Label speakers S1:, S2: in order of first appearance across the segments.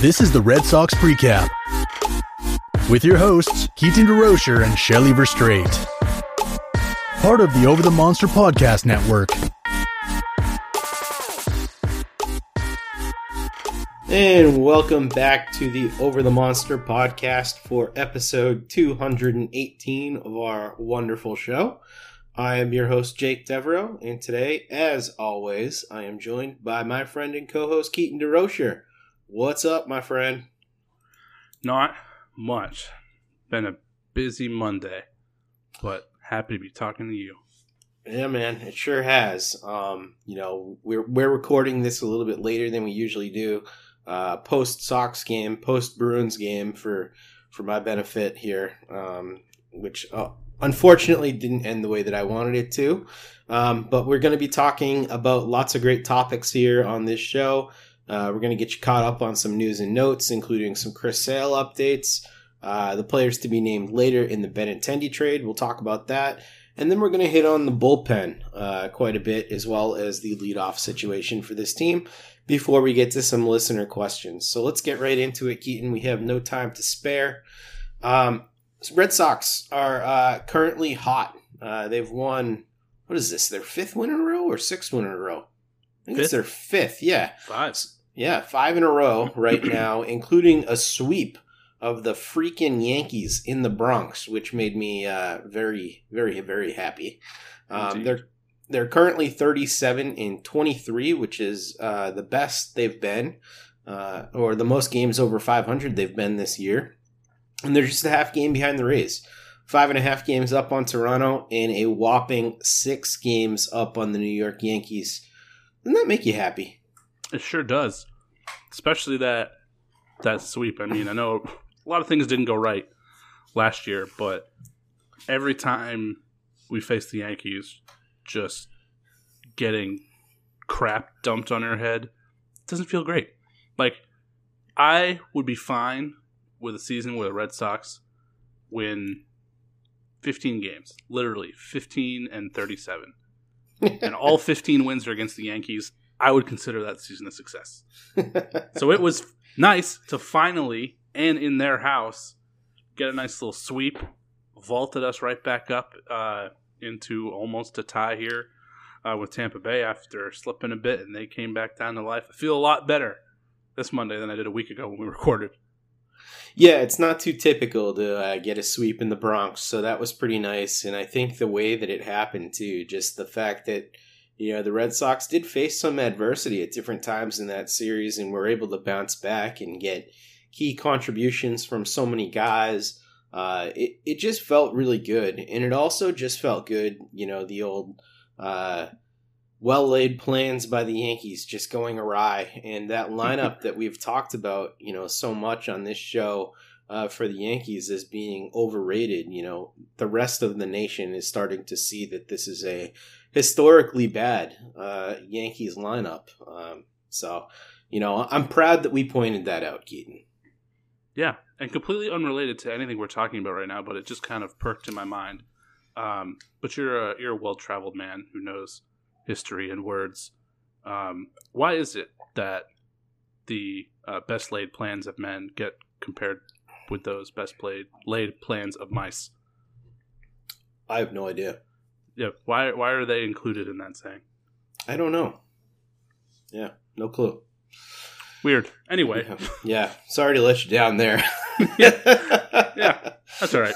S1: This is the Red Sox Precap with your hosts, Keaton DeRocher and Shelly Verstrate. Part of the Over the Monster Podcast Network.
S2: And welcome back to the Over the Monster podcast for episode 218 of our wonderful show. I am your host, Jake Devereaux, and today, as always, I am joined by my friend and co host, Keaton DeRocher. What's up, my friend?
S3: Not much. Been a busy Monday, but happy to be talking to you.
S2: Yeah, man, it sure has. Um, you know, we're we're recording this a little bit later than we usually do. Uh, post Sox game, post Bruins game for for my benefit here, um, which uh, unfortunately didn't end the way that I wanted it to. Um, but we're going to be talking about lots of great topics here on this show. Uh, we're going to get you caught up on some news and notes, including some Chris Sale updates, uh, the players to be named later in the Benintendi trade. We'll talk about that. And then we're going to hit on the bullpen uh, quite a bit, as well as the leadoff situation for this team before we get to some listener questions. So let's get right into it, Keaton. We have no time to spare. Um, Red Sox are uh, currently hot. Uh, they've won, what is this, their fifth win in a row or sixth win in a row? I think
S3: Fifth?
S2: it's their fifth, yeah.
S3: Five.
S2: Yeah, five in a row right now, including a sweep of the freaking Yankees in the Bronx, which made me uh, very, very, very happy. Um, they're they're currently 37 in 23, which is uh, the best they've been, uh, or the most games over 500 they've been this year. And they're just a half game behind the Rays. Five and a half games up on Toronto, and a whopping six games up on the New York Yankees. Doesn't that make you happy?
S3: It sure does. Especially that that sweep. I mean, I know a lot of things didn't go right last year, but every time we face the Yankees, just getting crap dumped on our head doesn't feel great. Like I would be fine with a season where the Red Sox win 15 games, literally 15 and 37. and all 15 wins are against the Yankees. I would consider that season a success. So it was nice to finally, and in their house, get a nice little sweep, vaulted us right back up uh, into almost a tie here uh, with Tampa Bay after slipping a bit, and they came back down to life. I feel a lot better this Monday than I did a week ago when we recorded.
S2: Yeah, it's not too typical to uh, get a sweep in the Bronx, so that was pretty nice. And I think the way that it happened too, just the fact that you know the Red Sox did face some adversity at different times in that series, and were able to bounce back and get key contributions from so many guys. Uh, it it just felt really good, and it also just felt good. You know, the old. Uh, well laid plans by the Yankees just going awry. And that lineup that we've talked about, you know, so much on this show uh, for the Yankees as being overrated, you know, the rest of the nation is starting to see that this is a historically bad uh, Yankees lineup. Um, so, you know, I'm proud that we pointed that out, Keaton.
S3: Yeah, and completely unrelated to anything we're talking about right now, but it just kind of perked in my mind. Um, but you're a you're a well traveled man who knows history and words. Um, why is it that the uh, best laid plans of men get compared with those best played laid plans of mice?
S2: I have no idea.
S3: Yeah, why why are they included in that saying?
S2: I don't know. Yeah, no clue.
S3: Weird. Anyway,
S2: Yeah, sorry to let you down there.
S3: yeah, that's all right.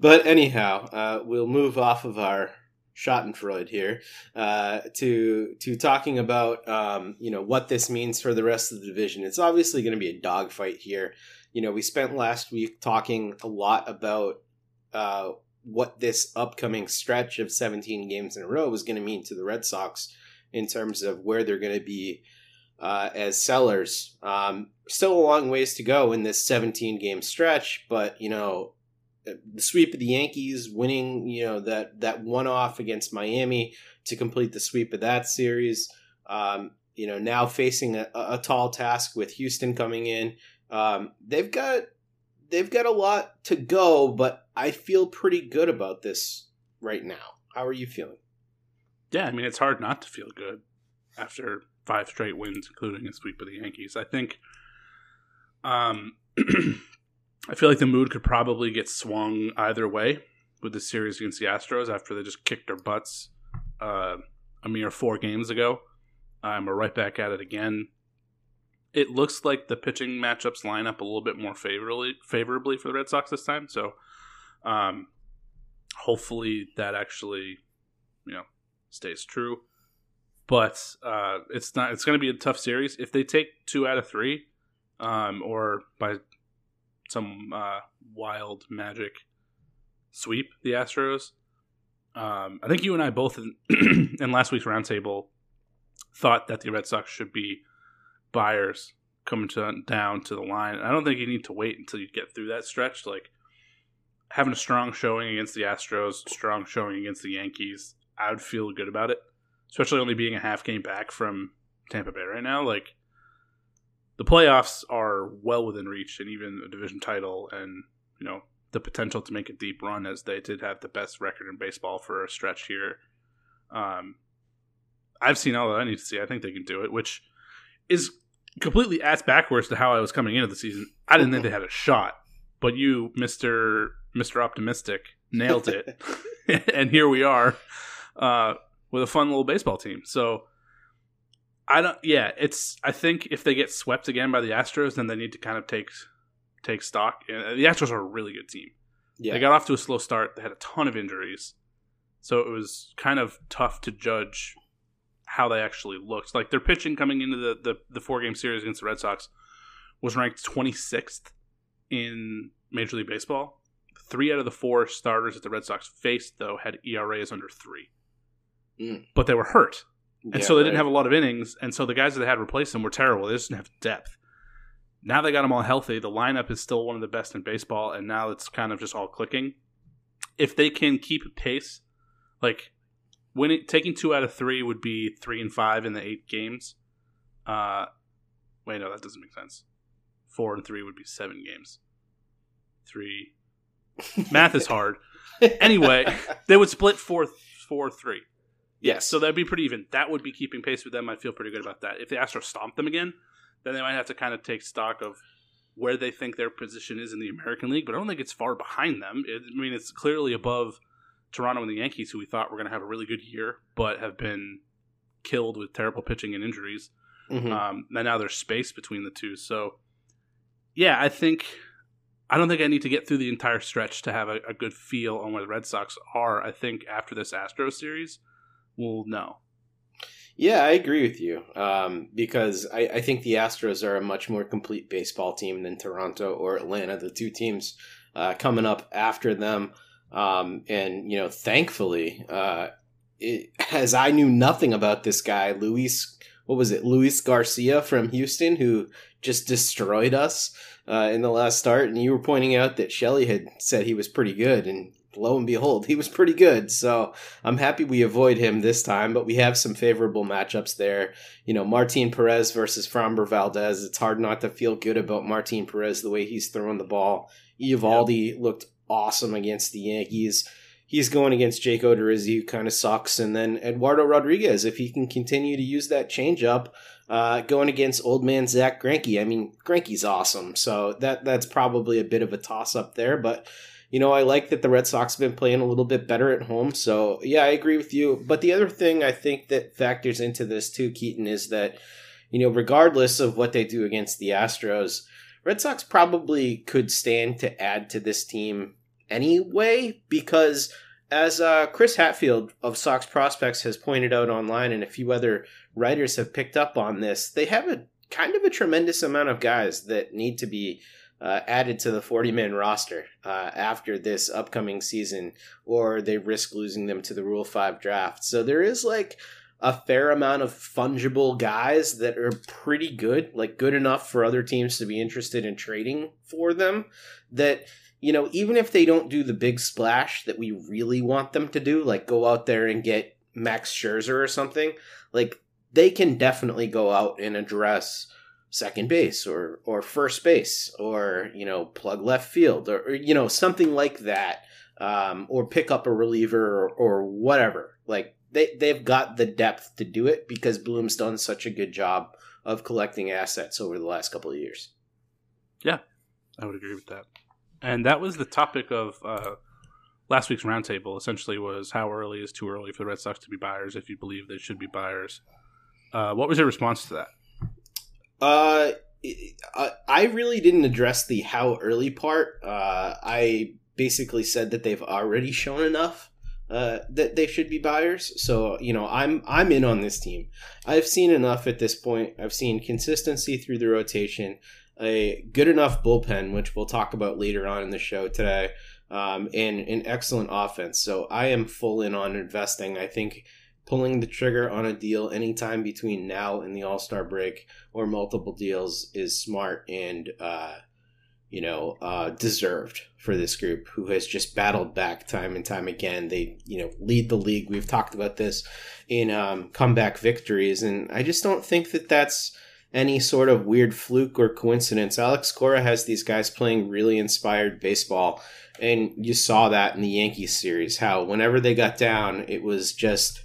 S2: but anyhow, uh, we'll move off of our Schadenfreude here uh, to to talking about um, you know what this means for the rest of the division. It's obviously going to be a dogfight here. You know, we spent last week talking a lot about uh, what this upcoming stretch of 17 games in a row was going to mean to the Red Sox in terms of where they're going to be uh, as sellers. Um, still a long ways to go in this 17 game stretch, but you know the sweep of the Yankees, winning you know that that one off against Miami to complete the sweep of that series. Um, you know now facing a, a tall task with Houston coming in. Um, they've got they've got a lot to go, but I feel pretty good about this right now. How are you feeling?
S3: Yeah, I mean it's hard not to feel good after five straight wins, including a sweep of the Yankees. I think. Um, I feel like the mood could probably get swung either way with the series against the Astros after they just kicked their butts uh, a mere four games ago. Um, we're right back at it again. It looks like the pitching matchups line up a little bit more favorably favorably for the Red Sox this time. So, um, hopefully that actually, you know, stays true. But uh, it's not. It's going to be a tough series if they take two out of three, um, or by some uh, wild magic sweep the Astros. Um, I think you and I both in, in last week's roundtable thought that the Red Sox should be buyers coming to, down to the line. I don't think you need to wait until you get through that stretch. Like having a strong showing against the Astros, strong showing against the Yankees, I would feel good about it. Especially only being a half game back from Tampa Bay right now. Like the playoffs are well within reach, and even a division title, and you know the potential to make a deep run, as they did have the best record in baseball for a stretch here. Um, I've seen all that I need to see. I think they can do it, which is completely ass backwards to how I was coming into the season. I didn't think they had a shot, but you, Mister Mister Optimistic, nailed it, and here we are uh, with a fun little baseball team. So I don't. Yeah, it's. I think if they get swept again by the Astros, then they need to kind of take take stock. Uh, the Astros are a really good team. Yeah. They got off to a slow start. They had a ton of injuries, so it was kind of tough to judge how they actually looked. Like their pitching coming into the the, the four game series against the Red Sox was ranked 26th in Major League Baseball. Three out of the four starters that the Red Sox faced, though, had ERAs under three, mm. but they were hurt. And yeah, so they right. didn't have a lot of innings, and so the guys that they had replace them were terrible. They just didn't have depth. Now they got them all healthy. The lineup is still one of the best in baseball, and now it's kind of just all clicking. If they can keep pace, like winning, taking two out of three would be three and five in the eight games. Uh, wait, no, that doesn't make sense. Four and three would be seven games. Three. Math is hard. anyway, they would split four, four, three. Yes. So that'd be pretty even. That would be keeping pace with them. I feel pretty good about that. If the Astros stomp them again, then they might have to kind of take stock of where they think their position is in the American League. But I don't think it's far behind them. It, I mean, it's clearly above Toronto and the Yankees, who we thought were going to have a really good year, but have been killed with terrible pitching and injuries. Mm-hmm. Um, and now there's space between the two. So, yeah, I think I don't think I need to get through the entire stretch to have a, a good feel on where the Red Sox are. I think after this Astro series, we'll know.
S2: Yeah, I agree with you um, because I, I, think the Astros are a much more complete baseball team than Toronto or Atlanta, the two teams uh, coming up after them. Um, and, you know, thankfully, uh, it, as I knew nothing about this guy, Luis, what was it, Luis Garcia from Houston, who just destroyed us uh, in the last start. And you were pointing out that Shelley had said he was pretty good. And lo and behold, he was pretty good. So I'm happy we avoid him this time, but we have some favorable matchups there. You know, Martin Perez versus Framber Valdez. It's hard not to feel good about Martin Perez the way he's throwing the ball. Eovaldi yep. looked awesome against the Yankees. He's going against Jake Odorizzi, who kind of sucks, and then Eduardo Rodriguez, if he can continue to use that changeup, uh, going against old man Zack Greinke. I mean, Greinke's awesome, so that that's probably a bit of a toss up there, but you know, I like that the Red Sox have been playing a little bit better at home. So, yeah, I agree with you. But the other thing I think that factors into this too, Keaton, is that, you know, regardless of what they do against the Astros, Red Sox probably could stand to add to this team anyway, because as uh, Chris Hatfield of Sox Prospects has pointed out online, and a few other writers have picked up on this, they have a kind of a tremendous amount of guys that need to be uh, added to the 40 man roster uh, after this upcoming season, or they risk losing them to the Rule 5 draft. So there is like a fair amount of fungible guys that are pretty good, like good enough for other teams to be interested in trading for them. That, you know, even if they don't do the big splash that we really want them to do, like go out there and get Max Scherzer or something, like they can definitely go out and address second base or or first base or you know plug left field or, or you know something like that um, or pick up a reliever or, or, whatever like they they've got the depth to do it because Bloom's done such a good job of collecting assets over the last couple of years.
S3: Yeah, I would agree with that. And that was the topic of uh, last week's roundtable. Essentially, was how early is too early for the Red Sox to be buyers? If you believe they should be buyers, uh, what was your response to that?
S2: Uh, I really didn't address the how early part. Uh, I basically said that they've already shown enough uh, that they should be buyers. So you know, I'm I'm in on this team. I've seen enough at this point. I've seen consistency through the rotation, a good enough bullpen, which we'll talk about later on in the show today, um, and an excellent offense. So I am full in on investing. I think pulling the trigger on a deal anytime between now and the All Star break or multiple deals is smart and uh, you know uh, deserved for this group who has just battled back time and time again. They you know lead the league. We've talked about this in um, comeback victories, and I just don't think that that's any sort of weird fluke or coincidence. Alex Cora has these guys playing really inspired baseball. And you saw that in the Yankees series, how whenever they got down, it was just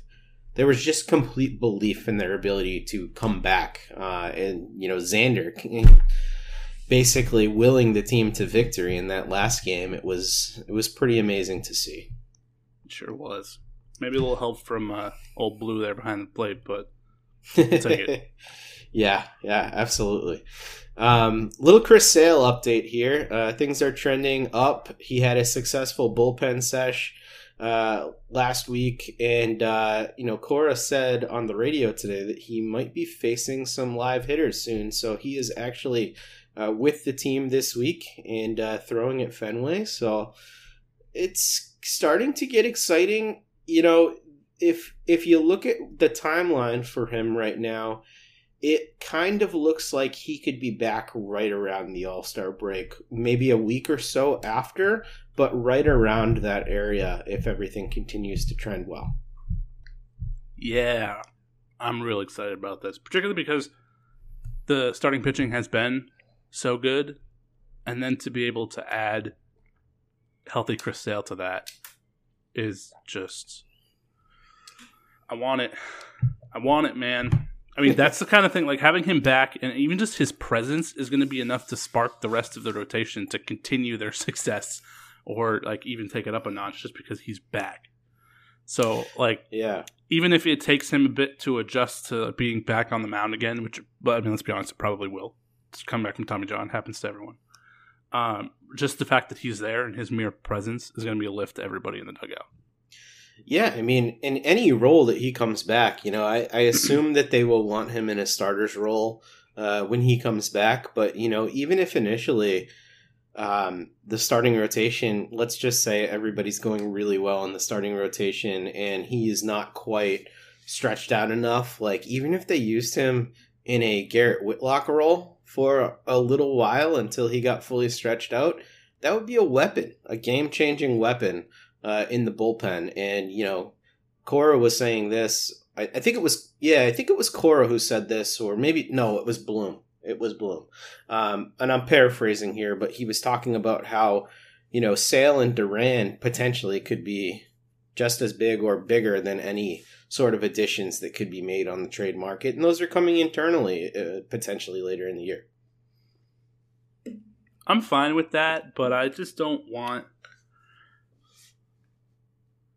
S2: there was just complete belief in their ability to come back. Uh, and, you know, Xander basically willing the team to victory in that last game. It was, it was pretty amazing to see.
S3: It sure was. Maybe a little help from uh, old Blue there behind the plate, but
S2: yeah, yeah, absolutely. Um, little Chris Sale update here. Uh, things are trending up. He had a successful bullpen sesh uh, last week, and uh, you know, Cora said on the radio today that he might be facing some live hitters soon. So he is actually uh, with the team this week and uh, throwing at Fenway. So it's starting to get exciting. You know, if if you look at the timeline for him right now, it kind of looks like he could be back right around the All Star break, maybe a week or so after, but right around that area if everything continues to trend well.
S3: Yeah, I'm real excited about this, particularly because the starting pitching has been so good, and then to be able to add healthy Chris Sale to that is just. I want it. I want it, man. I mean, that's the kind of thing. Like having him back, and even just his presence is going to be enough to spark the rest of the rotation to continue their success, or like even take it up a notch, just because he's back. So, like,
S2: yeah,
S3: even if it takes him a bit to adjust to being back on the mound again, which, but I mean, let's be honest, it probably will. It's come back from Tommy John happens to everyone. Um, just the fact that he's there and his mere presence is going to be a lift to everybody in the dugout.
S2: Yeah, I mean, in any role that he comes back, you know, I, I assume that they will want him in a starter's role uh, when he comes back. But you know, even if initially um, the starting rotation, let's just say everybody's going really well in the starting rotation, and he is not quite stretched out enough. Like even if they used him in a Garrett Whitlock role for a little while until he got fully stretched out, that would be a weapon, a game changing weapon uh, in the bullpen. And, you know, Cora was saying this. I, I, think it was, yeah, I think it was Cora who said this, or maybe, no, it was Bloom. It was Bloom. Um, and I'm paraphrasing here, but he was talking about how, you know, Sale and Duran potentially could be just as big or bigger than any sort of additions that could be made on the trade market. And those are coming internally uh, potentially later in the year.
S3: I'm fine with that, but I just don't want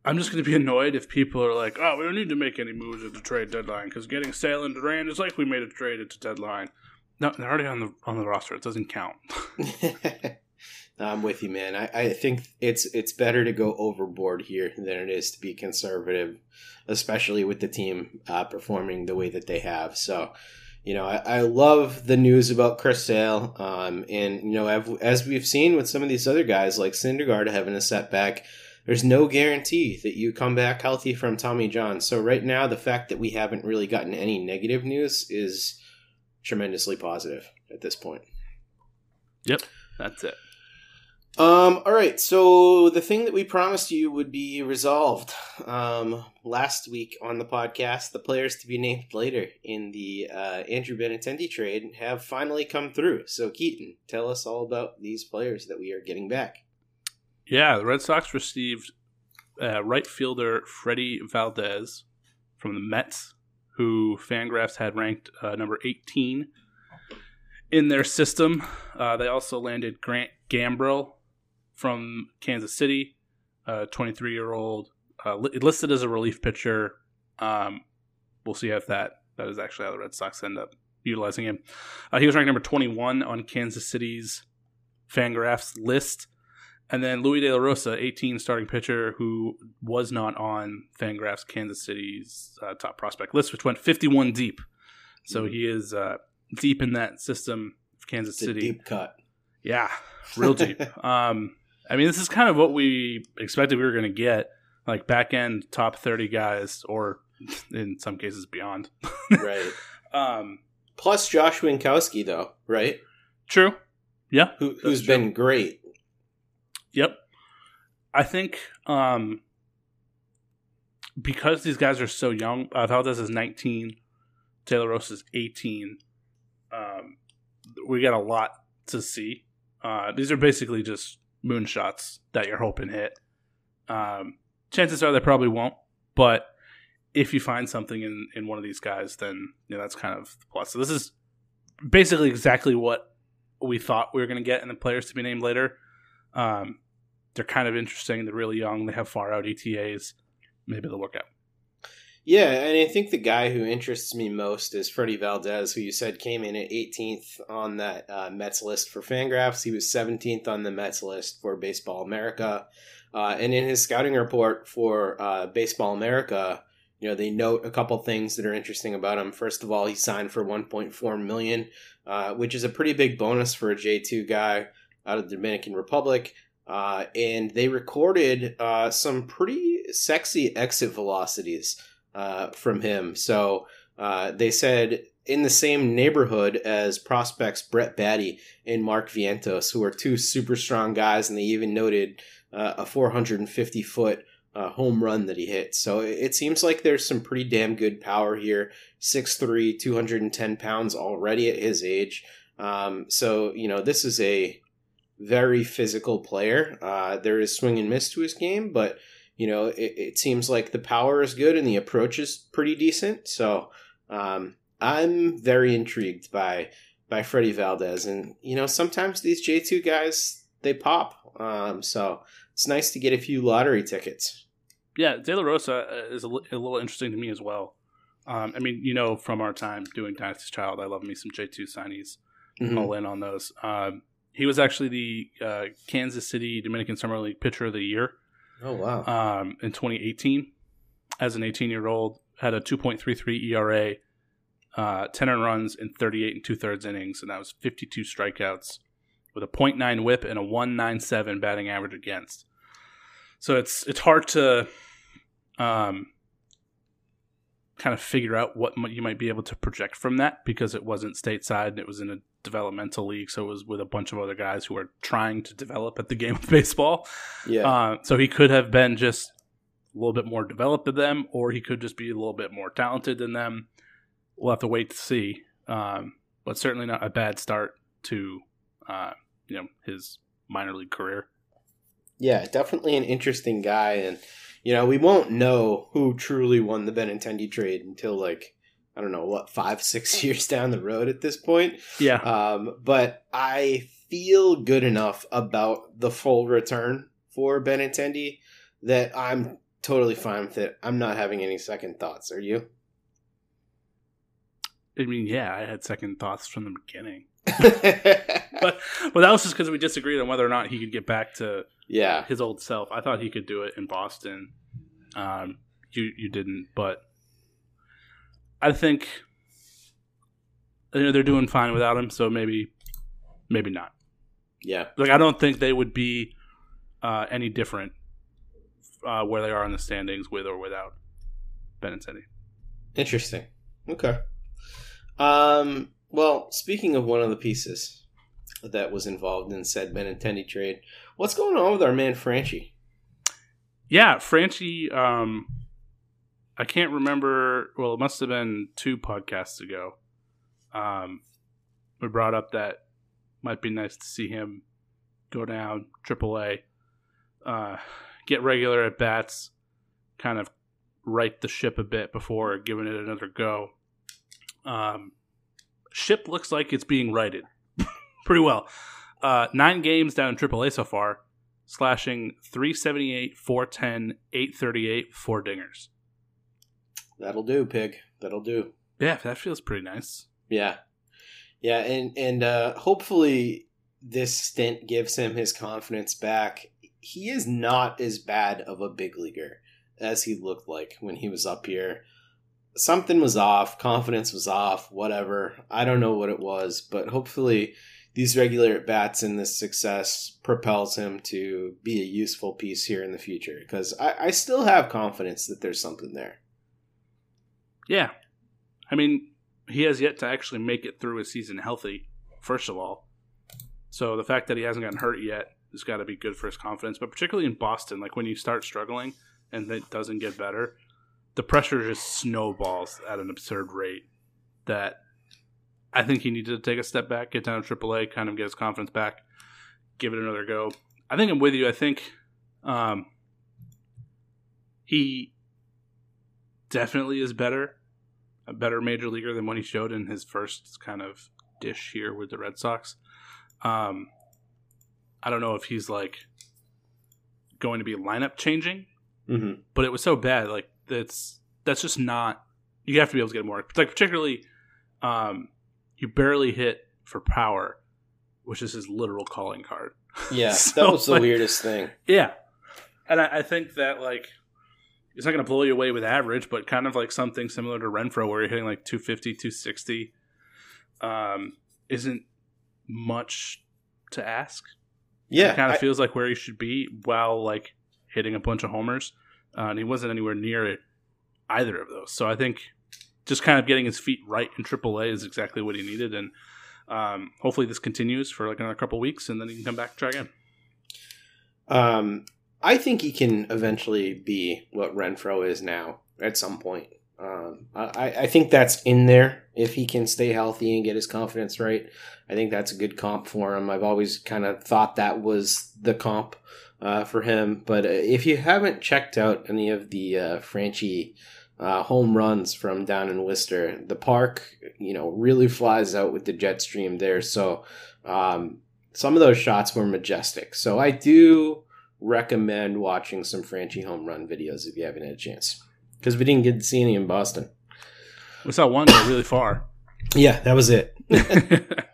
S3: I'm just going to be annoyed if people are like, "Oh, we don't need to make any moves at the trade deadline because getting Sale and Duran is like we made a trade at the deadline." No, they're already on the on the roster. It doesn't count.
S2: I'm with you, man. I, I think it's it's better to go overboard here than it is to be conservative, especially with the team uh, performing the way that they have. So, you know, I, I love the news about Chris Sale, um, and you know, as we've seen with some of these other guys like Syndergaard having a setback there's no guarantee that you come back healthy from Tommy John. So right now, the fact that we haven't really gotten any negative news is tremendously positive at this point.
S3: Yep, that's it.
S2: Um, all right, so the thing that we promised you would be resolved um, last week on the podcast, the players to be named later in the uh, Andrew Benintendi trade have finally come through. So, Keaton, tell us all about these players that we are getting back.
S3: Yeah, the Red Sox received uh, right fielder Freddie Valdez from the Mets, who Fangraphs had ranked uh, number 18 in their system. Uh, they also landed Grant Gambrell from Kansas City, a 23 year old, uh, li- listed as a relief pitcher. Um, we'll see if that that is actually how the Red Sox end up utilizing him. Uh, he was ranked number 21 on Kansas City's Fangraphs list. And then Louis De La Rosa, 18 starting pitcher, who was not on Fangraphs Kansas City's uh, top prospect list, which went 51 deep. So he is uh, deep in that system of Kansas
S2: It's
S3: City.
S2: deep cut.
S3: Yeah, real deep. um, I mean, this is kind of what we expected we were going to get, like back end top 30 guys, or in some cases beyond.
S2: right.
S3: Um,
S2: Plus Josh Winckowski, though, right?
S3: true. Yeah.
S2: Who,
S3: true.
S2: been great.
S3: I think um, because these guys are so young, uh, Valdez is 19, Taylor Rose is 18. Um, we got a lot to see. Uh, these are basically just moonshots that you're hoping hit. Um, chances are they probably won't, but if you find something in, in one of these guys, then you know, that's kind of the plus. So this is basically exactly what we thought we were going to get in the players to be named later. Um, they're kind of interesting. They're really young. They have far out ETAs. Maybe they'll work out.
S2: Yeah, and I think the guy who interests me most is Freddie Valdez, who you said came in at 18th on that uh, Mets list for Fangraphs. He was 17th on the Mets list for Baseball America. Uh, and in his scouting report for uh, Baseball America, you know, they note a couple things that are interesting about him. First of all, he signed for 1.4 million, uh, which is a pretty big bonus for a J2 guy out of the Dominican Republic. Uh, and they recorded uh, some pretty sexy exit velocities uh, from him. So uh, they said in the same neighborhood as prospects Brett Baty and Mark Vientos, who are two super strong guys, and they even noted uh, a 450 foot uh, home run that he hit. So it seems like there's some pretty damn good power here. 6'3, 210 pounds already at his age. Um, so, you know, this is a very physical player. Uh, there is swing and miss to his game, but you know, it, it seems like the power is good and the approach is pretty decent. So um, I'm very intrigued by by Freddie Valdez, and you know, sometimes these J two guys they pop. Um, so it's nice to get a few lottery tickets.
S3: Yeah, De La Rosa uh, is a, little interesting to me as well. Um, I mean, you know, from our time doing Dynasty's Child, I love me some J2 signees.
S2: Mhm.
S3: All in on those. Um, he was actually the uh, Kansas City Dominican Summer League Pitcher of the Year
S2: Oh wow!
S3: um, in 2018 as an 18 year old. Had a 2.33 ERA, uh, 10 earned runs in 38 and two thirds innings, and that was 52 strikeouts with a .9 WHIP and a 197 batting average against. So it's it's hard to um, kind of figure out what you might be able to project from that because it wasn't stateside and it was in a developmental league, so it was with a bunch of other guys who are trying to develop at the game of baseball.
S2: yeah,
S3: Uh, so he could have been just a little bit more developed than them, or he could just be a little bit more talented than them. We'll have to wait to see. Um, but certainly not a bad start to uh, you know his minor league career.
S2: yeah, definitely an interesting guy, and you know, we won't know who truly won the Benintendi trade until like I don't know what five six years down the road at this point.
S3: Yeah,
S2: Um, but I feel good enough about the full return for Benintendi that I'm totally fine with it. I'm not having any second thoughts. Are you?
S3: I mean, yeah, I had second thoughts from the beginning, but but that was just because we disagreed on whether or not he could get back to
S2: yeah,
S3: his old self. I thought he could do it in Boston. Um, you you didn't, but I think you know they're doing fine without him. So maybe maybe not.
S2: yeah,
S3: Like I don't think they would be uh, any different uh, where they are in the standings with or without Benintendi.
S2: interesting. Okay. Um. Well, speaking of one of the pieces that was involved in said Benintendi trade, what's going on with our man Franchy?
S3: Yeah, Franchy. Um, I can't remember. Well, it must have been two podcasts ago. Um, we brought up that might be nice to see him go down AAA, uh, get regular at bats, kind of right the ship a bit before giving it another go. Um, ship looks like it's being righted pretty well. Uh, nine games down in AAA so far, slashing 378, 410, 838, four dingers.
S2: That'll do, pig. That'll do.
S3: Yeah, that feels pretty nice.
S2: Yeah, yeah, and and uh, hopefully this stint gives him his confidence back. He is not as bad of a big leaguer as he looked like when he was up here. Something was off, confidence was off, whatever. I don't know what it was, but hopefully these regular at bats and this success propels him to be a useful piece here in the future because I, I still have confidence that there's something there.
S3: Yeah. I mean, he has yet to actually make it through a season healthy, first of all. So the fact that he hasn't gotten hurt yet has got to be good for his confidence. But particularly in Boston, like when you start struggling and it doesn't get better, the pressure just snowballs at an absurd rate that I think he needed to take a step back, get down to AAA, kind of get his confidence back, give it another go. I think I'm with you. I think um, he definitely is better, a better major leaguer than what he showed in his first kind of dish here with the Red Sox. Um, I don't know if he's like going to be lineup changing,
S2: Mm-hmm.
S3: but it was so bad. Like that's that's just not. You have to be able to get more. Like particularly, um, you barely hit for power, which is his literal calling card.
S2: Yeah,
S3: So,
S2: that was the
S3: like-
S2: weirdest thing.
S3: Yeah, and I, I think that like it's not going to blow you away with average, but kind of like something similar to Renfroe, where you're hitting like 250, 260, um, isn't much to ask.
S2: Yeah,
S3: it kind
S2: I-
S3: of feels like where he should be while like hitting a bunch of homers, uh, and he wasn't anywhere near it either of those. So I think just kind of getting his feet right in AAA is exactly what he needed, and um, hopefully this continues for like another couple weeks, and then he can come back and try again.
S2: Um, I think he can eventually be what Renfroe is now at some point. Um, I, I think that's in there if he can stay healthy and get his confidence right. I think that's a good comp for him. I've always kind of thought that was the comp uh, for him. But uh, if you haven't checked out any of the uh, Franchy uh, home runs from down in Worcester, the park, you know, really flies out with the jet stream there. So um, some of those shots were majestic. So I do recommend watching some Franchy home run videos if you haven't had a chance. Because we didn't get to see any in Boston.
S3: We saw one go really far.
S2: Yeah, that was it.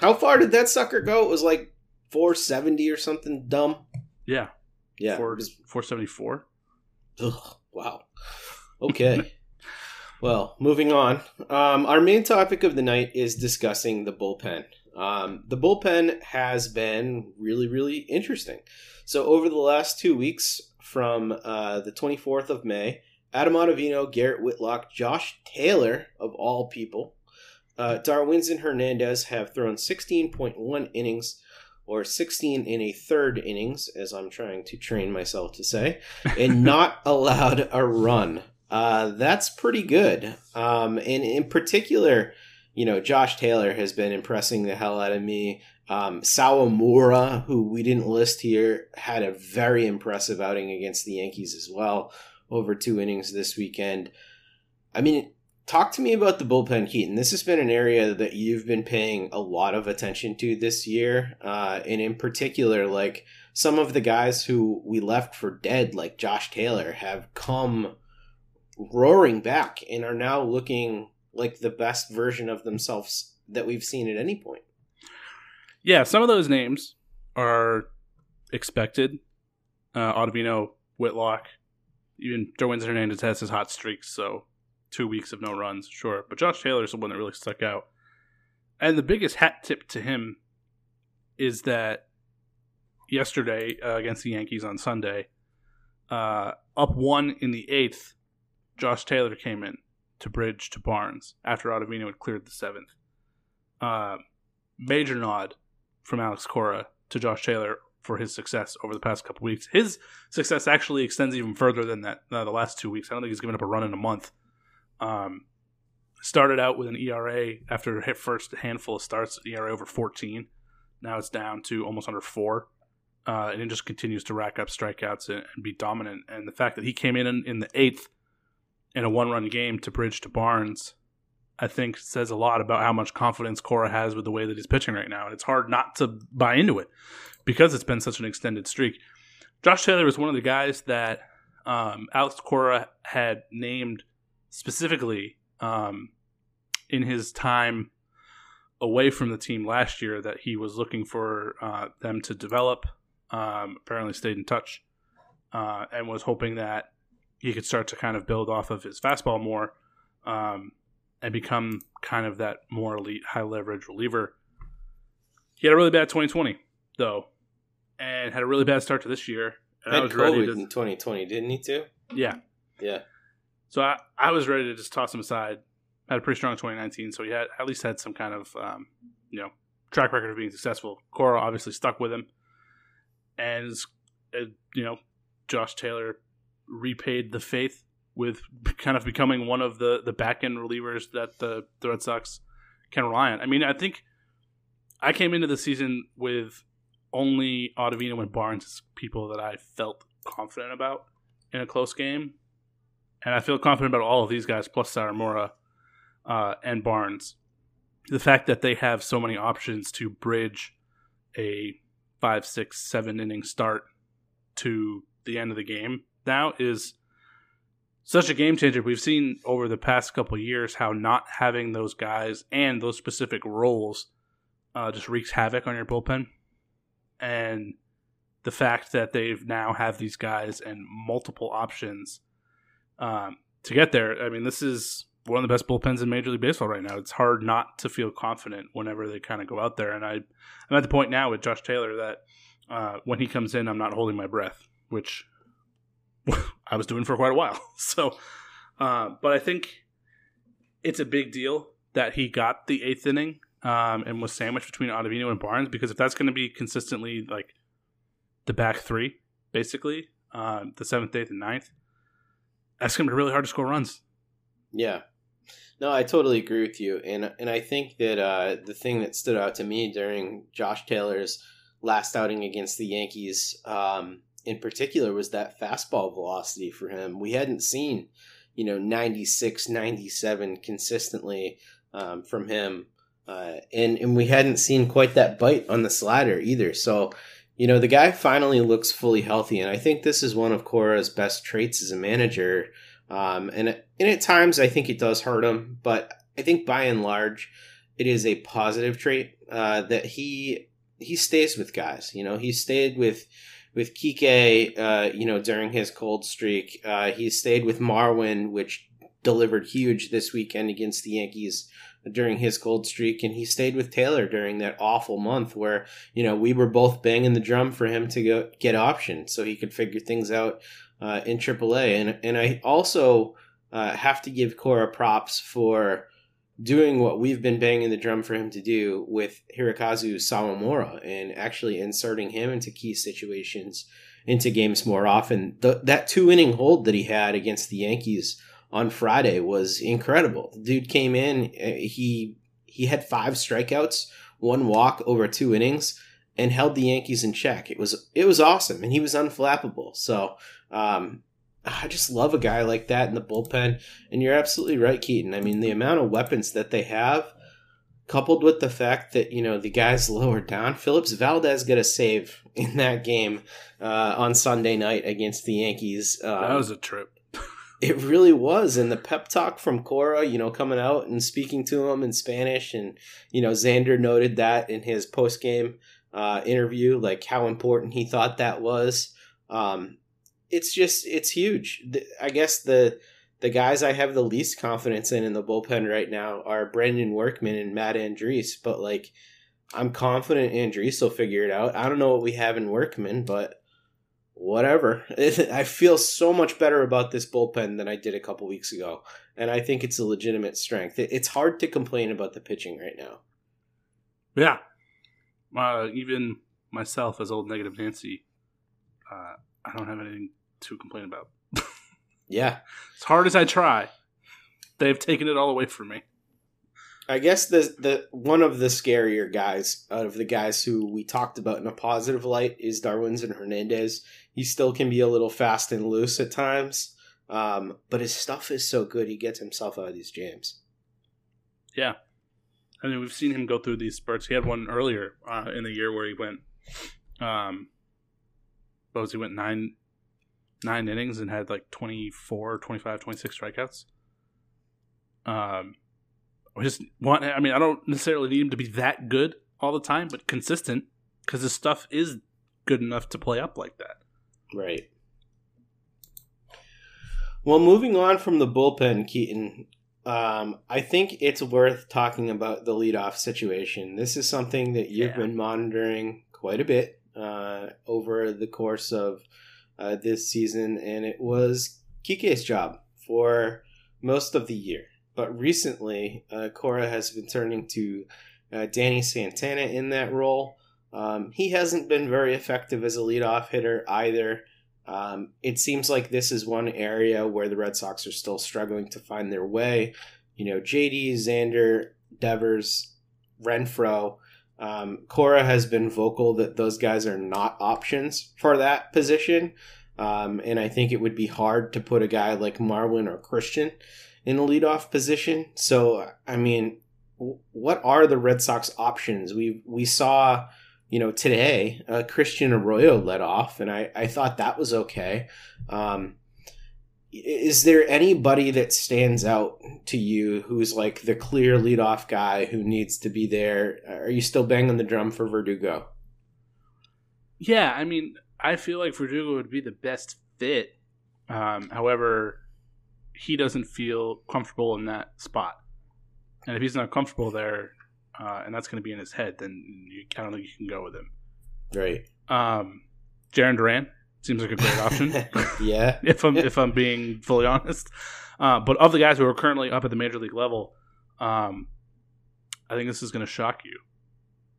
S2: How far did that sucker go? It was like 470 or something dumb.
S3: yeah,
S2: Yeah.
S3: four four seventy four.
S2: ugh, wow. Okay. well, moving on. Um, our main topic of the night is discussing the bullpen. Um, the bullpen has been really, really interesting. So, over the last two weeks, from uh, the 24th of May, Adam Ottavino, Garrett Whitlock, Josh Taylor, of all people, uh, Darwinzon Hernandez have thrown 16.1 innings, or 16 in a third innings, as I'm trying to train myself to say, and not allowed a run. Uh, that's pretty good. Um, and in particular, you know, Josh Taylor has been impressing the hell out of me. Um, Sawamura, who we didn't list here, had a very impressive outing against the Yankees as well, over two innings this weekend. I mean, talk to me about the bullpen, Keaton. This has been an area that you've been paying a lot of attention to this year, uh, and in particular, like some of the guys who we left for dead, like Josh Taylor, have come roaring back and are now looking like the best version of themselves that we've seen at any point.
S3: Yeah, some of those names are expected. Uh, Ottavino, Whitlock, even Joe Hernandez has his hot streaks, so two weeks of no runs, sure. But Josh Taylor is the one that really stuck out. And the biggest hat tip to him is that yesterday uh, against the Yankees on Sunday, uh, up one in the eighth, Josh Taylor came in to bridge to Barnes after Ottavino had cleared the seventh. Uh, major nod from Alex Cora to Josh Taylor for his success over the past couple weeks. His success actually extends even further than that. Uh, the last two weeks, I don't think he's given up a run in a month. Um, started out with an ERA after hit first handful of starts, ERA over 14. Now it's down to almost under four, uh, and it just continues to rack up strikeouts and, and be dominant. And the fact that he came in, in in the eighth in a one run game to bridge to Barnes, I think says a lot about how much confidence Cora has with the way that he's pitching right now. And it's hard not to buy into it because it's been such an extended streak. Josh Taylor was one of the guys that um, Alex Cora had named specifically um, in his time away from the team last year that he was looking for uh, them to develop. Um, apparently, stayed in touch uh, and was hoping that he could start to kind of build off of his fastball more um, and become kind of that more elite, high leverage reliever. He had a really bad 2020 though, and had a really bad start to this year. And
S2: Had
S3: I was
S2: COVID
S3: ready to,
S2: in 2020, didn't he too?
S3: yeah.
S2: Yeah.
S3: So I, I was ready to just toss him aside. Had a pretty strong 2019, so he had at least had some kind of um, you know track record of being successful. Cora obviously stuck with him, and uh, you know Josh Taylor repaid the faith with kind of becoming one of the the back end relievers that the, the Red Sox can rely on. I mean, I think I came into the season with only Ottavino and Barnes as people that I felt confident about in a close game, and I feel confident about all of these guys plus Sawamura uh, and Barnes. The fact that they have so many options to bridge a five, six, seven inning start to the end of the game now is such a game changer. We've seen over the past couple years how not having those guys and those specific roles uh, just wreaks havoc on your bullpen. And the fact that they've now have these guys and multiple options um, to get there. I mean, this is one of the best bullpens in Major League Baseball right now. It's hard not to feel confident whenever they kind of go out there. And I, I'm at the point now with Josh Taylor that uh, when he comes in, I'm not holding my breath, which I was doing for quite a while. So, uh, but I think it's a big deal that he got the eighth inning um, and was sandwiched between Ottavino and Barnes because if that's going to be consistently like the back three, basically uh, the seventh, eighth, and ninth, that's going to be really hard to score runs.
S2: Yeah. No, I totally agree with you, and and I think that uh, the thing that stood out to me during Josh Taylor's last outing against the Yankees, um, in particular, was that fastball velocity for him. We hadn't seen, you know, 96, 97 consistently um, from him, uh, and and we hadn't seen quite that bite on the slider either. So, you know, the guy finally looks fully healthy, and I think this is one of Cora's best traits as a manager. Um, and and at times I think it does hurt him, but I think by and large it is a positive trait uh, that he he stays with guys. You know, he stayed with with Kike, uh, you know, during his cold streak. Uh, he stayed with Marwin, which delivered huge this weekend against the Yankees during his cold streak, and he stayed with Taylor during that awful month where you know we were both banging the drum for him to go get options so he could figure things out uh, in AAA. And and I also uh, have to give Cora props for doing what we've been banging the drum for him to do with Hirokazu Sawamura and actually inserting him into key situations, into games more often. The, that two inning hold that he had against the Yankees on Friday was incredible. The dude came in, uh, he he had five strikeouts, one walk over two innings and held the Yankees in check. It was it was awesome, and he was unflappable. So um, I just love a guy like that in the bullpen. And you're absolutely right, Keaton. I mean, the amount of weapons that they have, coupled with the fact that you know the guys lower down, Phillips Valdez got a save in that game uh, on Sunday night against the Yankees. Um,
S3: that was a trip.
S2: it really was. And the pep talk from Cora, you know, coming out and speaking to him in Spanish, and you know, Xander noted that in his post game uh, interview, like how important he thought that was. Um, it's just it's huge. I guess the the guys I have the least confidence in in the bullpen right now are Brandon Workman and Matt Andriese, but like I'm confident Andriese will figure it out. I don't know what we have in Workman, but whatever. I feel so much better about this bullpen than I did a couple weeks ago, and I think it's a legitimate strength. It's hard to complain about the pitching right now.
S3: Yeah, uh, even myself as old negative Nancy, uh, I don't have anything to complain about.
S2: Yeah,
S3: as hard as I try, they've taken it all away from me.
S2: I guess the the one of the scarier guys out of the guys who we talked about in a positive light is Darwinzon Hernandez. He still can be a little fast and loose at times. Um, but his stuff is so good, he gets himself out of these jams.
S3: Yeah. I mean, we've seen him go through these spurts. He had one earlier uh, in the year where he went, um, he went nine nine innings and had like 24, 25, 26 strikeouts. Um, I just want. I mean, I don't necessarily need him to be that good all the time, but consistent because his stuff is good enough to play up like that.
S2: Right. Well, moving on from the bullpen, Keaton, um, I think it's worth talking about the leadoff situation. This is something that you've
S3: Yeah.
S2: been monitoring quite a bit uh, over the course of uh, this season, and it was Kike's job for most of the year. But recently, uh, Cora has been turning to uh, Danny Santana in that role. Um, he hasn't been very effective as a leadoff hitter either. Um, it seems like this is one area where the Red Sox are still struggling to find their way. You know, JD, Xander, Devers, Renfroe. Um, Cora has been vocal that those guys are not options for that position. Um, and I think it would be hard to put a guy like Marwin or Christian in a leadoff position. So, I mean, what are the Red Sox options? We we saw, you know, today uh, Christian Arroyo led off, and I I thought that was okay. Um, is there anybody that stands out to you who's like the clear leadoff guy who needs to be there? Are you still banging the drum for Verdugo?
S3: Yeah, I mean, I feel like Verdugo would be the best fit. Um, however, he doesn't feel comfortable in that spot, and if he's not comfortable there, uh, and that's going to be in his head, then you, I don't think you can go with him.
S2: Right.
S3: Um, Jarren Duran seems like a great option.
S2: yeah.
S3: if I'm if I'm being fully honest. Uh, but of the guys who are currently up at the major league level, um, I think this is going to shock you.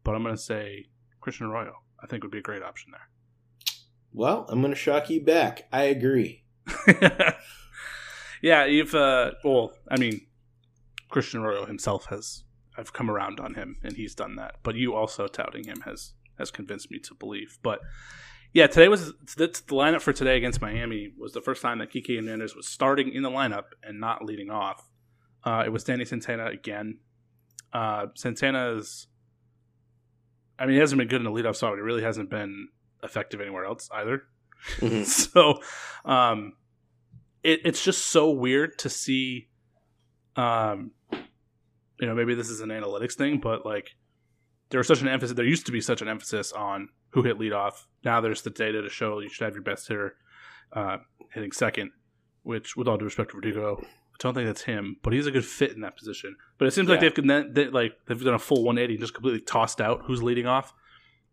S3: But I'm going to say Christian Arroyo. I think would be a great option there.
S2: Well, I'm going to shock you back. I agree.
S3: yeah, if uh, well, I mean, Christian Arroyo himself has. I've come around on him, and he's done that. But you also touting him has has convinced me to believe. But yeah, today was the lineup for today against Miami was the first time that Kike Hernandez was starting in the lineup and not leading off. Uh, it was Danny Santana again. Uh, Santana's, I mean, he hasn't been good in the leadoff spot. But he really hasn't been effective anywhere else either.
S2: Mhm.
S3: so, um, it, it's just so weird to see. Um, you know, maybe this is an analytics thing, but like there was such an emphasis. There used to be such an emphasis on who hit leadoff. Now there's the data to show you should have your best hitter uh, hitting second. Which, with all due respect to Verdugo, I don't think that's him, but he's a good fit in that position. But it seems like they've they, like they've done a full 180 and just completely tossed out who's leading off,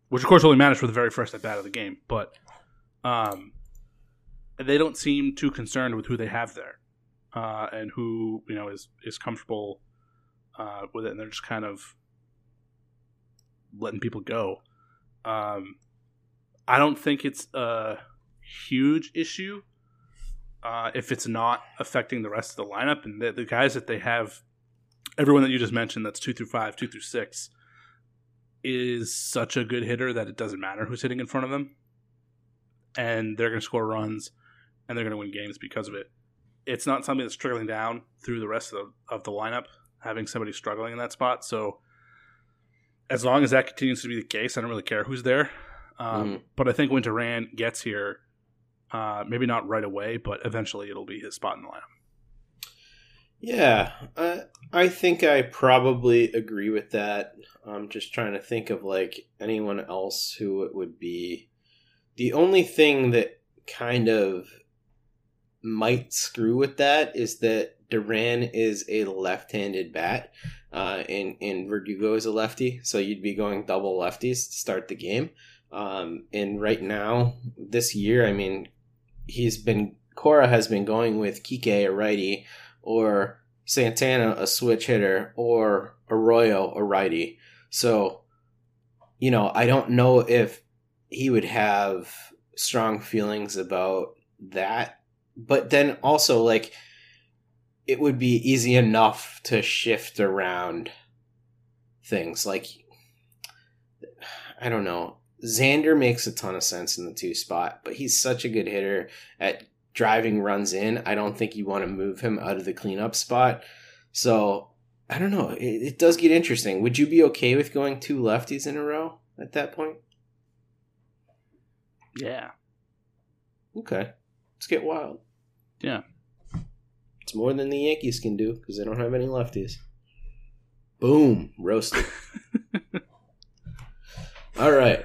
S3: which of course only matters for the very first at bat of the game. But um, they don't seem too concerned with who they have there uh, and who you know is is comfortable uh, with it, and they're just kind of letting people go. Um, I don't think it's a huge issue uh, if it's not affecting the rest of the lineup and the, the guys that they have. Everyone that you just mentioned, that's two through five, two through six, is such a good hitter that it doesn't matter who's hitting in front of them, and they're going to score runs, and they're going to win games because of it. It's not something that's trickling down through the rest of the, of the lineup, having somebody struggling in that spot. So, as long as that continues to be the case, I don't really care who's there. Um,
S2: Mhm.
S3: But I think when Duran gets here, uh, maybe not right away, but eventually it'll be his spot in the lineup.
S2: Yeah, I I think I probably agree with that. I'm just trying to think of like anyone else who it would be. The only thing that kind of might screw with that is that Duran is a left-handed bat, uh, and and Verdugo is a lefty, so you'd be going double lefties to start the game. Um, and right now, this year, I mean, he's been Cora has been going with Kike a righty or Santana a switch hitter or Arroyo a righty. So, you know, I don't know if he would have strong feelings about that. But then also like it would be easy enough to shift around things like I don't know. Xander makes a ton of sense in the two spot, but he's such a good hitter at driving runs in, I don't think you want to move him out of the cleanup spot. So I don't know. It, it does get interesting. Would you be okay with going two lefties in a row at that point?
S3: Yeah.
S2: Okay. Let's get wild.
S3: Yeah.
S2: It's more than the Yankees can do because they don't have any lefties. Boom. Roasted. All right.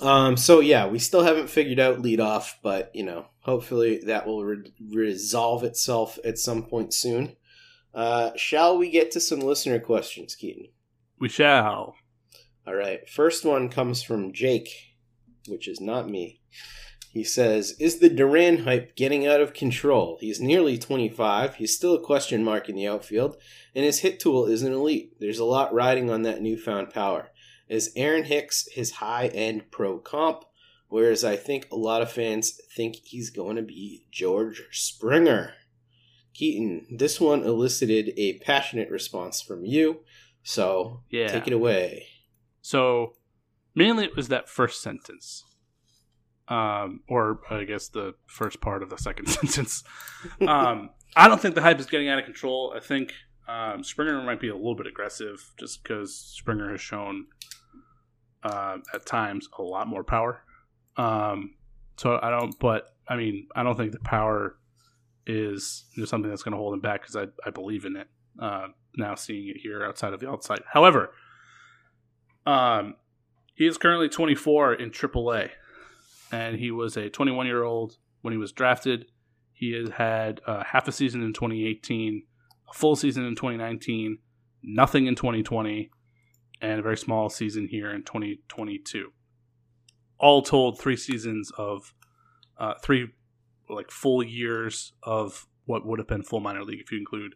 S2: Um, so yeah, we still haven't figured out leadoff, but you know, hopefully that will re- resolve itself at some point soon. Uh, shall we get to some listener questions, Keaton?
S3: We shall.
S2: All right. First one comes from Jake, which is not me. He says, Is the Duran hype getting out of control? He's nearly 25. He's still a question mark in the outfield, and his hit tool isn't elite. There's a lot riding on that newfound power. Is Aaron Hicks his high end pro comp? Whereas I think a lot of fans think he's going to be George Springer. Keaton, this one elicited a passionate response from you, so
S3: Yeah.
S2: take it away.
S3: So mainly it was that first sentence. Um, or I guess the first part of the second sentence. Um, I don't think the hype is getting out of control. I think um, Springer might be a little bit aggressive just because Springer has shown uh, at times a lot more power. Um, so I don't, but I mean, I don't think the power is you know, something that's going to hold him back because I, I believe in it. Uh, now seeing it here outside of the outside. However, um, he is currently 24 in AAA, and he was a 21 year old when he was drafted. He has had uh, half a season in 2018, a full season in 2019, nothing in 2020, and a very small season here in 2022. All told, three seasons of uh, three like full years of what would have been full minor league if you include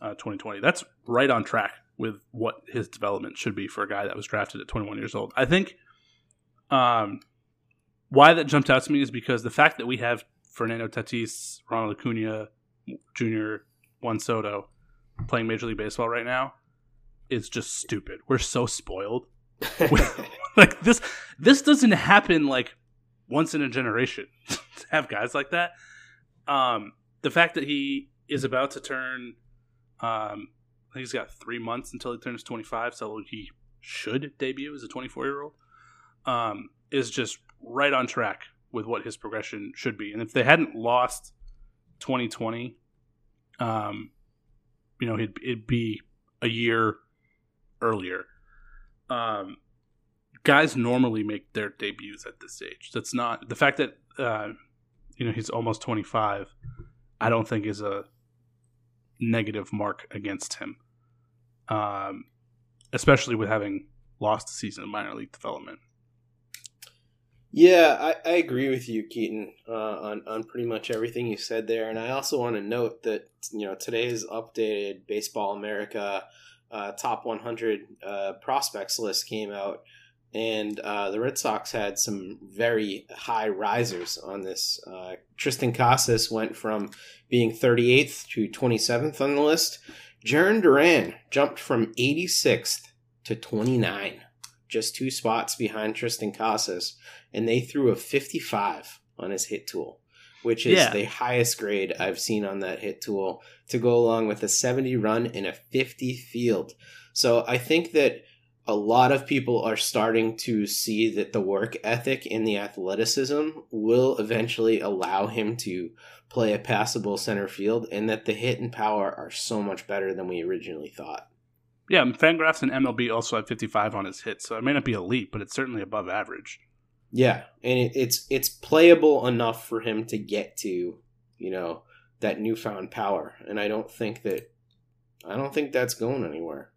S3: uh, 2020. That's right on track with what his development should be for a guy that was drafted at 21 years old. I think um, why that jumped out to me is because the fact that we have Fernando Tatis, Ronald Acuna Jr., Juan Soto playing Major League Baseball right now is just stupid. We're so spoiled. like this, this doesn't happen like once in a generation to have guys like that. Um, the fact that he is about to turn, um, I think he's got three months until he turns 25, so he should debut as a 24 year old, um, is just right on track with what his progression should be. And if they hadn't lost 2020, um, you know, it'd, it'd be a year earlier. Um, guys normally make their debuts at this age. That's not the fact that uh, you know he's almost 25. I don't think is a negative mark against him, um, especially with having lost a season of minor league development.
S2: Yeah, I, I agree with you, Keaton, uh, on on pretty much everything you said there. And I also want to note that you know today's updated Baseball America uh, top 100 uh, prospects list came out, and uh, the Red Sox had some very high risers on this. Uh, Triston Casas went from being 38th to 27th on the list. Jarren Duran jumped from 86th to 29, just two spots behind Triston Casas and they threw a 55 on his hit tool, which is
S3: Yeah.
S2: the highest grade I've seen on that hit tool to go along with a 70 run in a 50 field. So I think that a lot of people are starting to see that the work ethic and the athleticism will eventually allow him to play a passable center field and that the hit and power are so much better than we originally thought.
S3: Yeah, Fangraphs and MLB also have 55 on his hit, so it may not be elite, but it's certainly above average.
S2: Yeah, and it, it's it's playable enough for him to get to, you know, that newfound power, and I don't think that, I don't think that's going anywhere.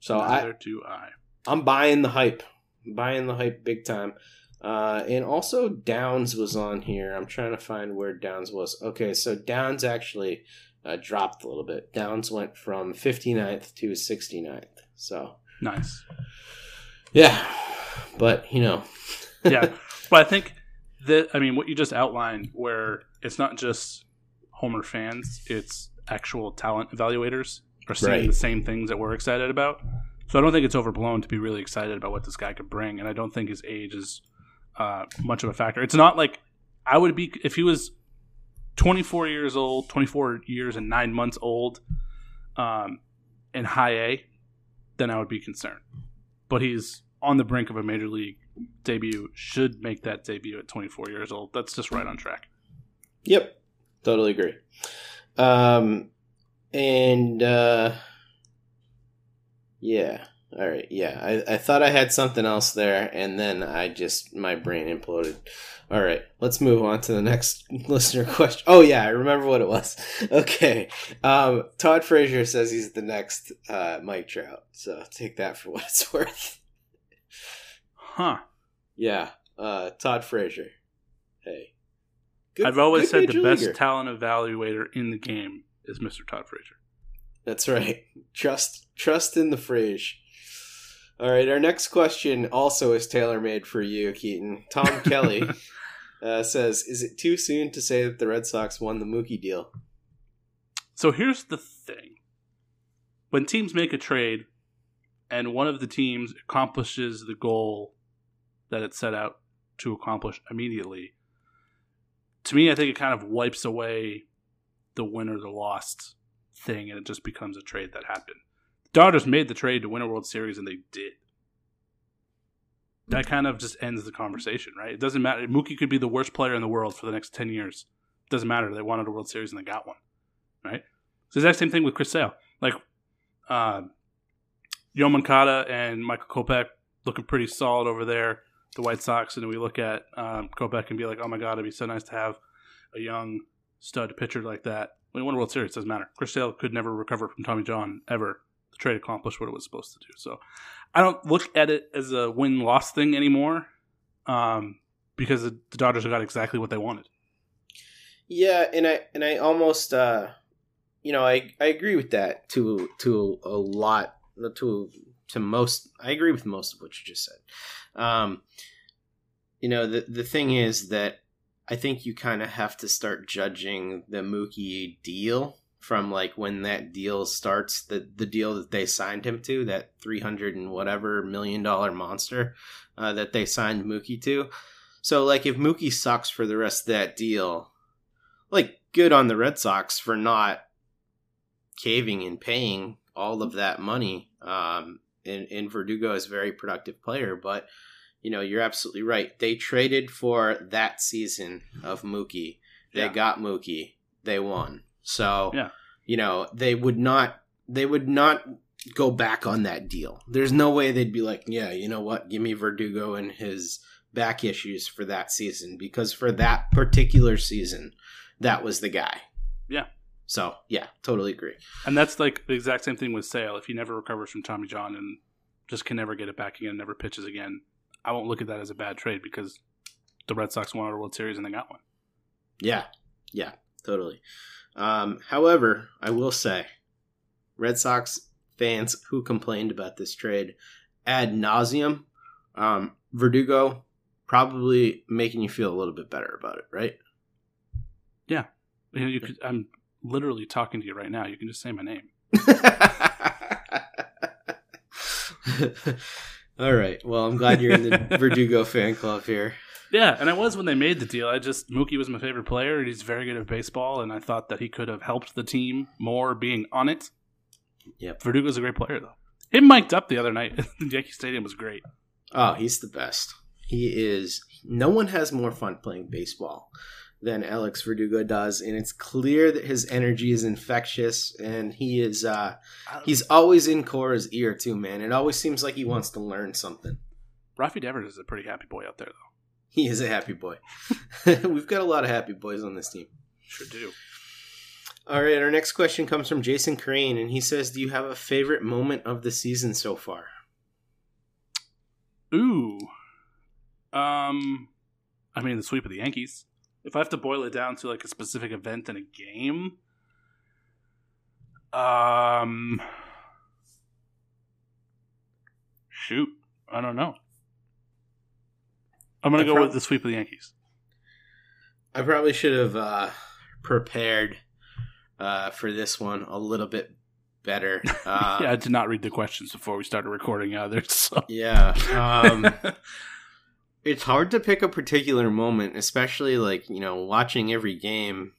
S2: So I
S3: do I.
S2: I'm buying the hype, buying the hype big time, uh, and also Downs was on here. I'm trying to find where Downs was. Okay, so Downs actually uh, dropped a little bit. Downs went from 59th to 69th. So
S3: Nice.
S2: yeah, but you know,
S3: yeah, but I think that I mean what you just outlined, where it's not just Homer fans; it's actual talent evaluators are seeing
S2: Right.
S3: the same things that we're excited about. So I don't think it's overblown to be really excited about what this guy could bring, and I don't think his age is uh, much of a factor. It's not like I would be if he was 24 years old, 24 years and nine months old, um, in high A, then I would be concerned. But he's on the brink of a major league debut. Should make that debut at 24 years old. That's just right on track.
S2: Yep, totally agree. Um, and uh, yeah, all right, yeah. I, I thought I had something else there, and then I just my brain imploded. All right, let's move on to the next listener question. Oh yeah, I remember what it was. Okay, um, Todd Frazier says he's the next uh, Mike Trout, so take that for what it's worth.
S3: Huh.
S2: Yeah, uh, Todd Frazier. Hey,
S3: Good- I've always said the best
S2: leaguer.
S3: talent evaluator in the game is Mr. Todd Frazier.
S2: That's right. Trust trust in the Frage. All right, our next question also is tailor made for you, Keaton. Tom Kelly uh, says, "Is it too soon to say that the Red Sox won the Mookie deal?"
S3: So here's the thing. When teams make a trade and one of the teams accomplishes the goal that it set out to accomplish immediately, to me, I think it kind of wipes away the win or the lost thing and it just becomes a trade that happened. Dodgers made the trade to win a World Series and they did. That kind of just ends the conversation, right? It doesn't matter. Mookie could be the worst player in the world for the next 10 years. It doesn't matter. They wanted a World Series and they got one, right? It's the exact same thing with Chris Sale. Like, uh, Yo Moncada and Michael Kopech looking pretty solid over there. The White Sox, and we look at um, Kopech and be like, "Oh my God, it'd be so nice to have a young stud pitcher like that." We won a World Series, doesn't matter. Chris Sale could never recover from Tommy John ever. The trade accomplished what it was supposed to do. So, I don't look at it as a win loss thing anymore, um, because the Dodgers got exactly what they wanted.
S2: Yeah, and I and I almost, uh, you know, I I agree with that to to a lot to to most. I agree with most of what you just said. Um, you know, the the thing is that I think you kind of have to start judging the Mookie deal from like when that deal starts the the deal that they signed him to that 300 and whatever million dollar monster uh, that they signed Mookie to. So like if Mookie sucks for the rest of that deal, like good on the Red Sox for not caving and paying all of that money. Um, and, and Verdugo is a very productive player, but you know you're absolutely right. They traded for that season of Mookie. They
S3: Yeah.
S2: got Mookie. They won. So
S3: Yeah.
S2: you know they would not. They would not go back on that deal. There's no way they'd be like, yeah, you know what? Give me Verdugo and his back issues for that season because for that particular season, that was the guy.
S3: Yeah.
S2: So yeah, totally agree.
S3: And that's like the exact same thing with Sale. If he never recovers from Tommy John and just can never get it back again, never pitches again, I won't look at that as a bad trade because the Red Sox won a World Series and they got one.
S2: Yeah, yeah, totally. Um, however, I will say, Red Sox fans who complained about this trade ad nauseum, um, Verdugo probably making you feel a little bit better about it, right?
S3: You know, you could, I'm literally talking to you right now. You can just say my name.
S2: All right. Well, I'm glad you're in the Verdugo fan club here.
S3: Yeah, and I was when they made the deal. I just Mookie was my favorite player, and he's very good at baseball, and I thought that he could have helped the team more being on it.
S2: Yep.
S3: Verdugo's a great player though. Him mic'd up the other night at Yankee Stadium was great.
S2: Oh, he's the best. He is. No one has more fun playing baseball than Alex Verdugo does, and it's clear that his energy is infectious, and he is. uh He's always in Cora's ear too, man. It always seems like he wants to learn something.
S3: Rafi Devers is a pretty happy boy out there though.
S2: He is a happy boy. We've got a lot of happy boys on this team.
S3: Sure do.
S2: All right, our next question comes from Jason Crane, and he says, "Do you have a favorite moment of the season so far?"
S3: Ooh. Um I mean the sweep of the Yankees. If I have to boil it down to like a specific event in a game, um shoot, I don't know. I'm going
S2: I
S3: go
S2: prob-
S3: with the sweep of the Yankees.
S2: I probably should have uh, prepared uh, for this one a little bit better. Uh,
S3: yeah, I did not read the questions before we started recording either. So
S2: yeah. Um, it's hard to pick a particular moment, especially like you know watching every game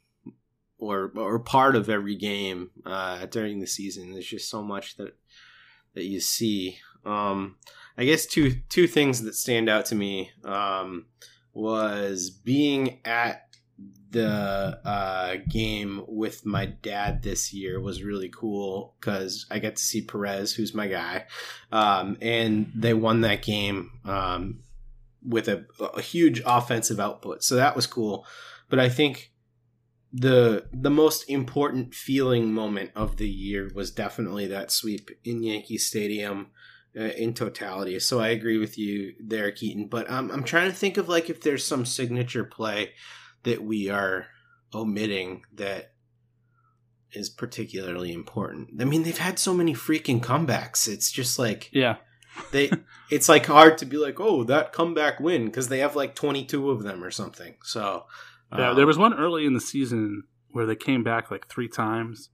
S2: or or part of every game uh, during the season. There's just so much that that you see. Um, I guess two two things that stand out to me um, was being at the uh, game with my dad this year was really cool because I got to see Perez, who's my guy, um, and they won that game um, with a, a huge offensive output. So that was cool. But I think the the most important feeling moment of the year was definitely that sweep in Yankee Stadium uh, in totality. So I agree with you there, Keaton. But um, I'm trying to think of like if there's some signature play that we are omitting that is particularly important. I mean, they've had so many freaking comebacks. It's just like
S3: Yeah.
S2: They it's like hard to be like, "Oh, that comeback win" because they have like 22 of them or something. So,
S3: Yeah,
S2: um,
S3: there was one early in the season where they came back like three times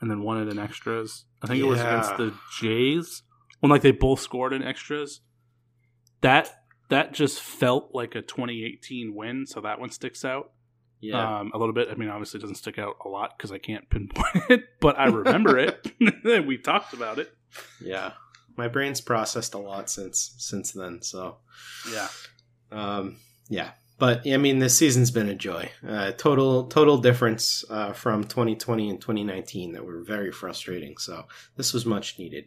S3: and then won it in extras. I think it was against the Jays when like they both scored in extras. That that just felt like a 2018 win, so that one sticks out
S2: yeah.
S3: um, a little bit. I mean, obviously, it doesn't stick out a lot because I can't pinpoint it, but I remember it. we talked about it.
S2: yeah. My brain's processed a lot since since then, so
S3: Yeah,
S2: um yeah. But I mean, this season's been a joy. Uh, total total difference uh, from 2020 and 2019 that were very frustrating. So this was much needed.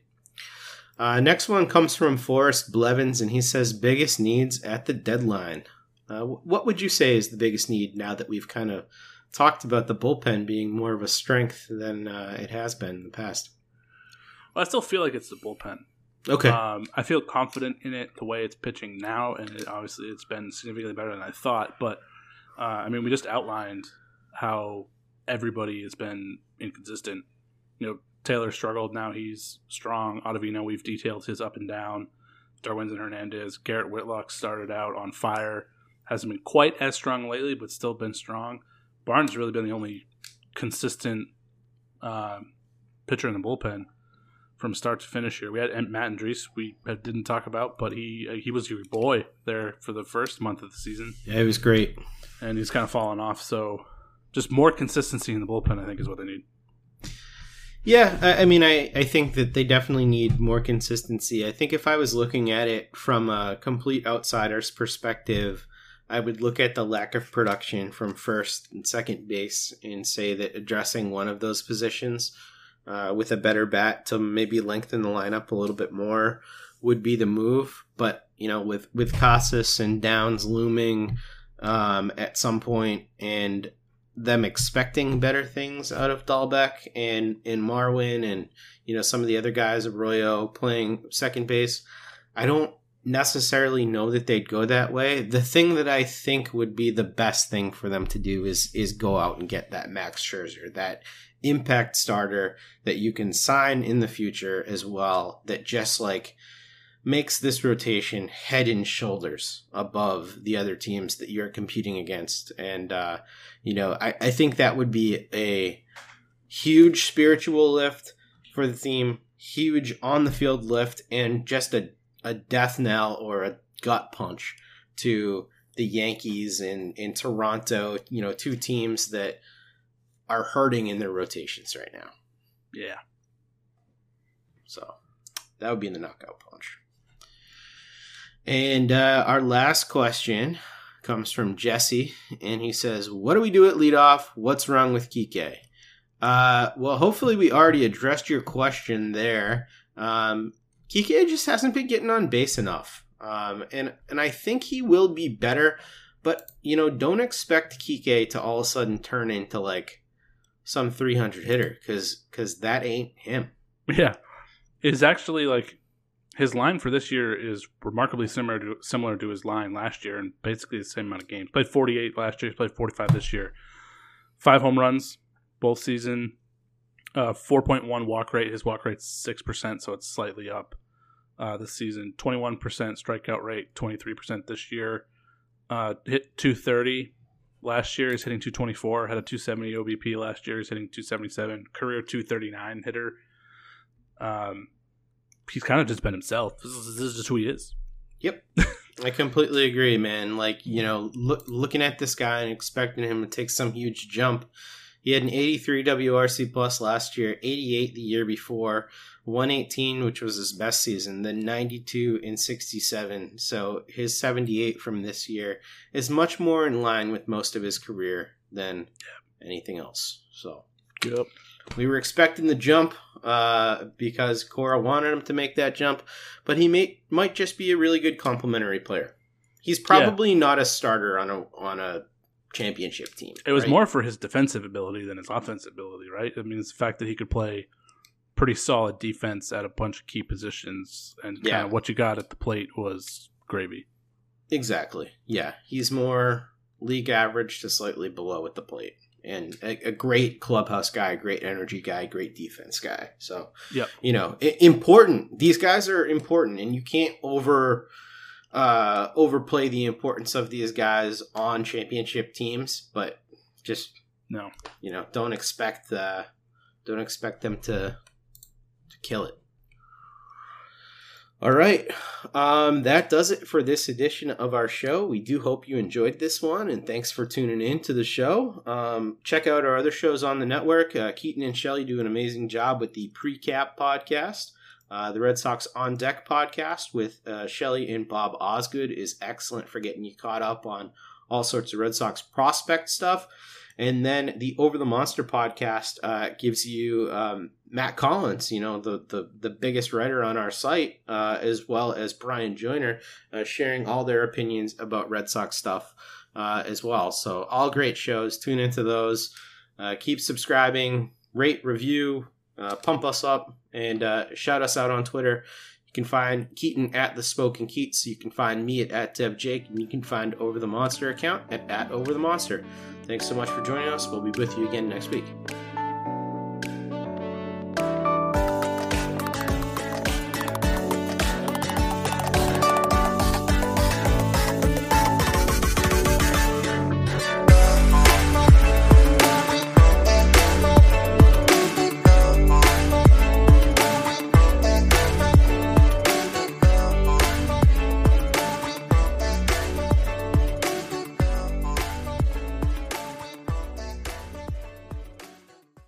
S2: Uh, next one comes from Forrest Blevins, and he says biggest needs at the deadline. Uh, what would you say is the biggest need now that we've kind of talked about the bullpen being more of a strength than uh, it has been in the past?
S3: well, I still feel like it's the bullpen.
S2: Okay.
S3: Um, I feel confident in it the way it's pitching now, and it, obviously it's been significantly better than I thought. But uh, I mean, we just outlined how everybody has been inconsistent. You know, Taylor struggled. Now he's strong. Ottavino, we've detailed his up and down. Darwinzon Hernandez, Garrett Whitlock started out on fire. Hasn't been quite as strong lately, but still been strong. Barnes really been the only consistent um, pitcher in the bullpen from start to finish here. We had Matt Andriese, we didn't talk about, but he uh, he was your boy there for the first month of the season,
S2: yeah, it was great.
S3: and he's kind of fallen off. So just more consistency in the bullpen, I think, is what they need.
S2: Yeah, I, I mean, I, I think that they definitely need more consistency. I think if I was looking at it from a complete outsider's perspective, I would look at the lack of production from first and second base and say that addressing one of those positions uh, with a better bat to maybe lengthen the lineup a little bit more would be the move. But you know, with with Casas and Downs looming um, at some point, and them expecting better things out of Dalbec and and Marwin and you know some of the other guys, Arroyo playing second base. I don't necessarily know that they'd go that way. The thing that I think would be the best thing for them to do is is go out and get that Max Scherzer, that impact starter that you can sign in the future as well. That just like makes this rotation head and shoulders above the other teams that you're competing against. And, uh, you know, I, I think that would be a huge spiritual lift for the team, huge on the field lift, and just a, a death knell or a gut punch to the Yankees in, in Toronto, you know, two teams that are hurting in their rotations right now.
S3: Yeah.
S2: So that would be in the knockout punch. And uh, our last question comes from Jesse, and he says, "What do we do at leadoff? What's wrong with Kike?" Uh, well, hopefully we already addressed your question there. Um, Kike just hasn't been getting on base enough, um, and and I think he will be better. But you know, don't expect Kike to all of a sudden turn into like some 300 hitter because because that ain't him.
S3: Yeah. Is actually like his line for this year is remarkably similar to similar to his line last year and basically the same amount of games. Played 48 last year, he's played 45 this year. Five home runs both season. Uh, 4.1 walk rate. His walk rate's 6%, so it's slightly up uh, this season. 21% strikeout rate, 23% this year. Uh, hit 230 last year. He's hitting 224. Had a 270 OBP last year. He's hitting 277. Career 239 hitter. Um, he's kind of just been himself. This is, this is just who he is.
S2: Yep. I completely agree, man. Like, you know, look, looking at this guy and expecting him to take some huge jump. He had an 83 WRC plus last year, 88 the year before, 118, which was his best season, then 92 and 67. So his 78 from this year is much more in line with most of his career than anything else. So
S3: Yep.
S2: we were expecting the jump uh, because Cora wanted him to make that jump, but he may, might just be a really good complementary player. He's probably not a starter on a on a championship team.
S3: It was
S2: right?
S3: more for his defensive ability than his offensive ability, right? I mean, it's the fact that he could play pretty solid defense at a bunch of key positions, and
S2: Yeah.
S3: kind of what you got at the plate was gravy.
S2: exactly. Yeah, he's more league average to slightly below at the plate. And a, a great clubhouse guy, great energy guy, great defense guy. So,
S3: yeah,
S2: you know, important. These guys are important, and you can't over uh, overplay the importance of these guys on championship teams. But just
S3: No,
S2: you know, don't expect uh, don't expect them to to kill it. All right, um, that does it for this edition of our show. We do hope you enjoyed this one, and thanks for tuning in to the show. Um, check out our other shows on the network. Uh, Keaton and Shelley do an amazing job with the Precap podcast. Uh, the Red Sox On Deck podcast with uh, Shelley and Bob Osgood is excellent for getting you caught up on all sorts of Red Sox prospect stuff. And then the Over the Monster podcast uh, gives you um, Matt Collins, you know, the, the, the biggest writer on our site, uh, as well as Bryan Joiner, uh, sharing all their opinions about Red Sox stuff uh, as well. So, all great shows. Tune into those. Uh, keep subscribing, rate, review, uh, pump us up, and uh, shout us out on Twitter. You can find Keaton at the Spoken Keats. You can find me at, at Dev Jake, and you can find Over the Monster account at, at Over the Monster. Thanks so much for joining us. We'll be with you again next week.